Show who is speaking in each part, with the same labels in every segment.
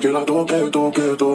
Speaker 1: Don't get, don't
Speaker 2: get, don't get.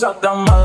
Speaker 2: Y me pongo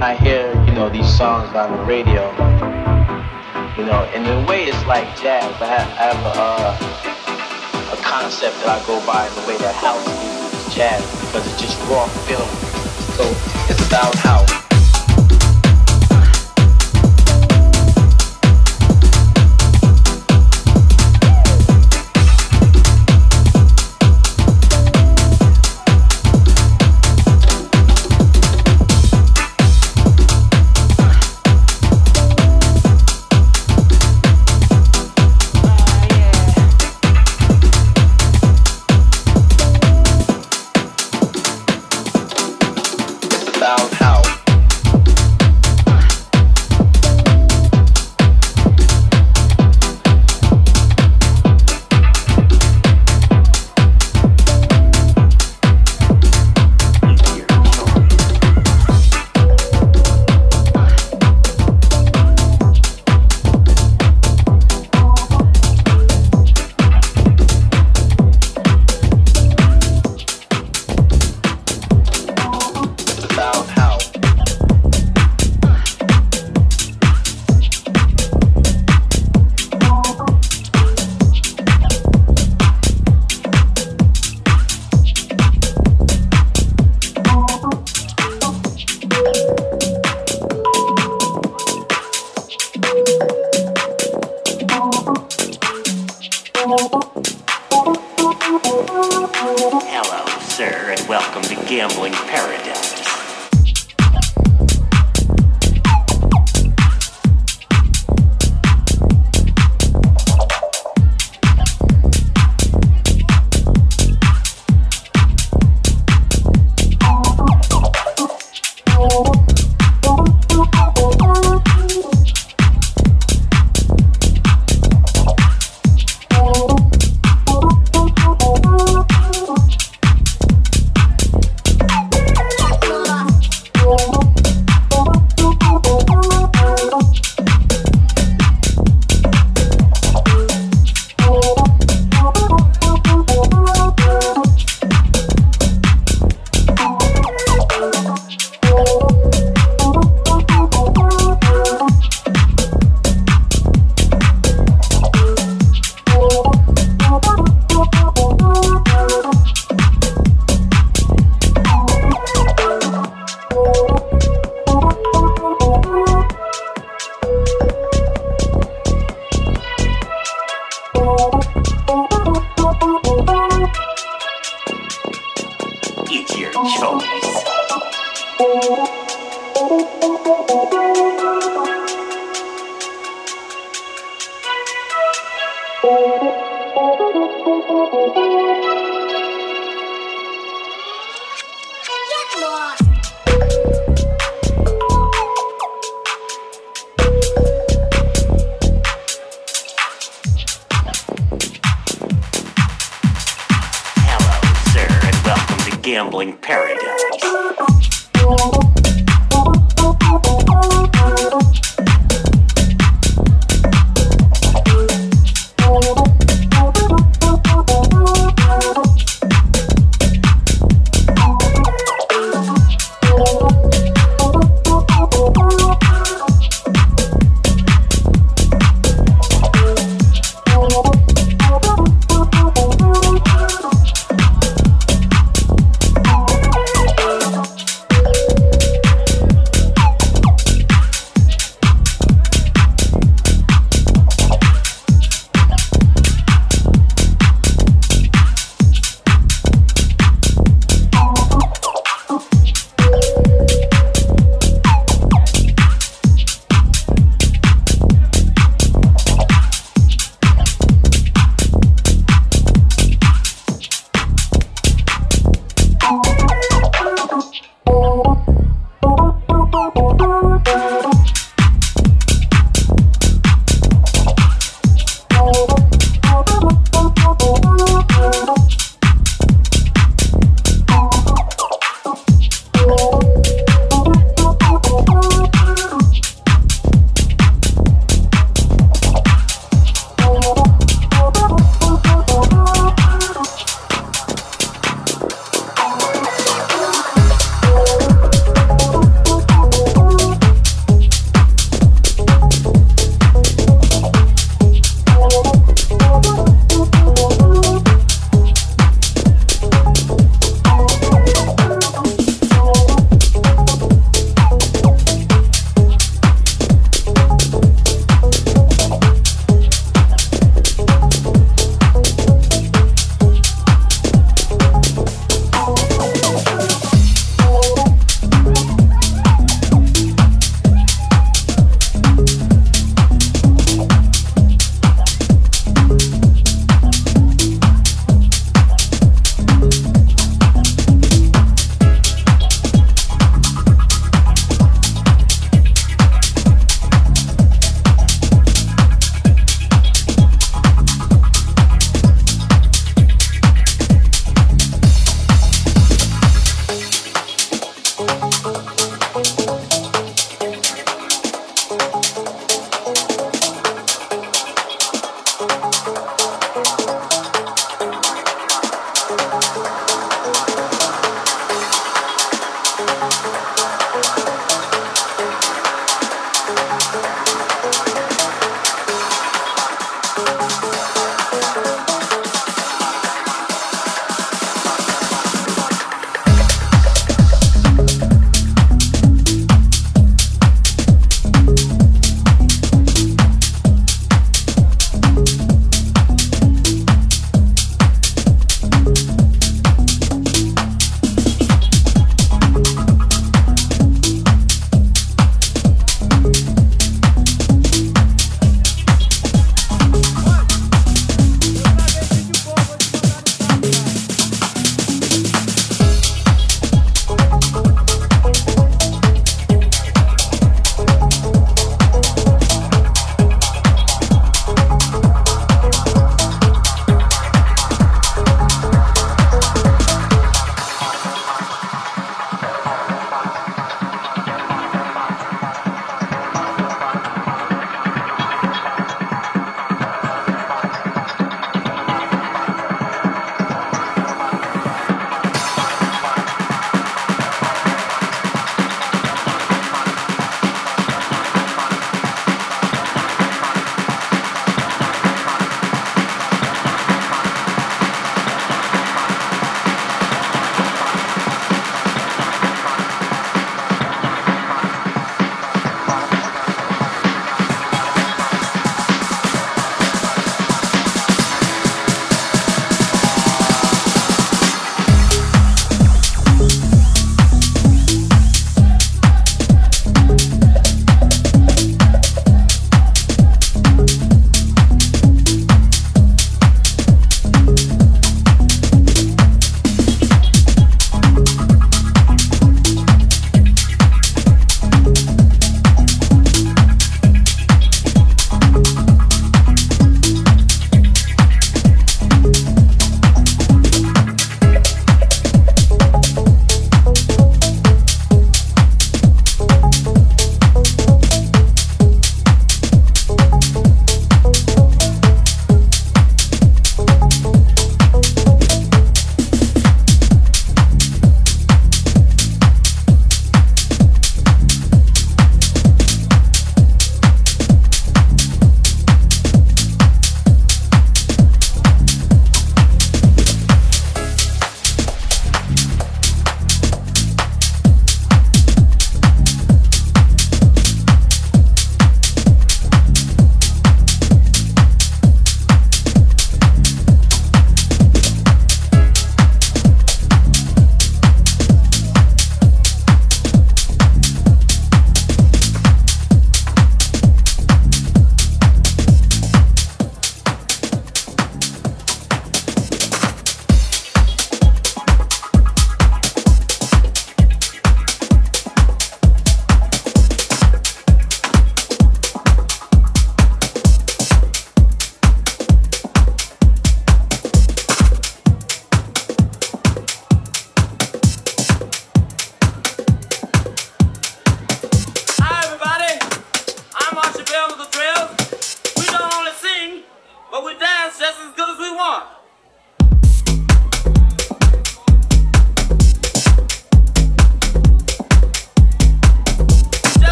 Speaker 3: and I hear, you know, these songs on the radio, you know, in a way it's
Speaker 4: like jazz. I have, I have a, uh, a concept that I go by in the way that house music is jazz because it's just raw feeling. So it's about house.
Speaker 5: Gambling paradise.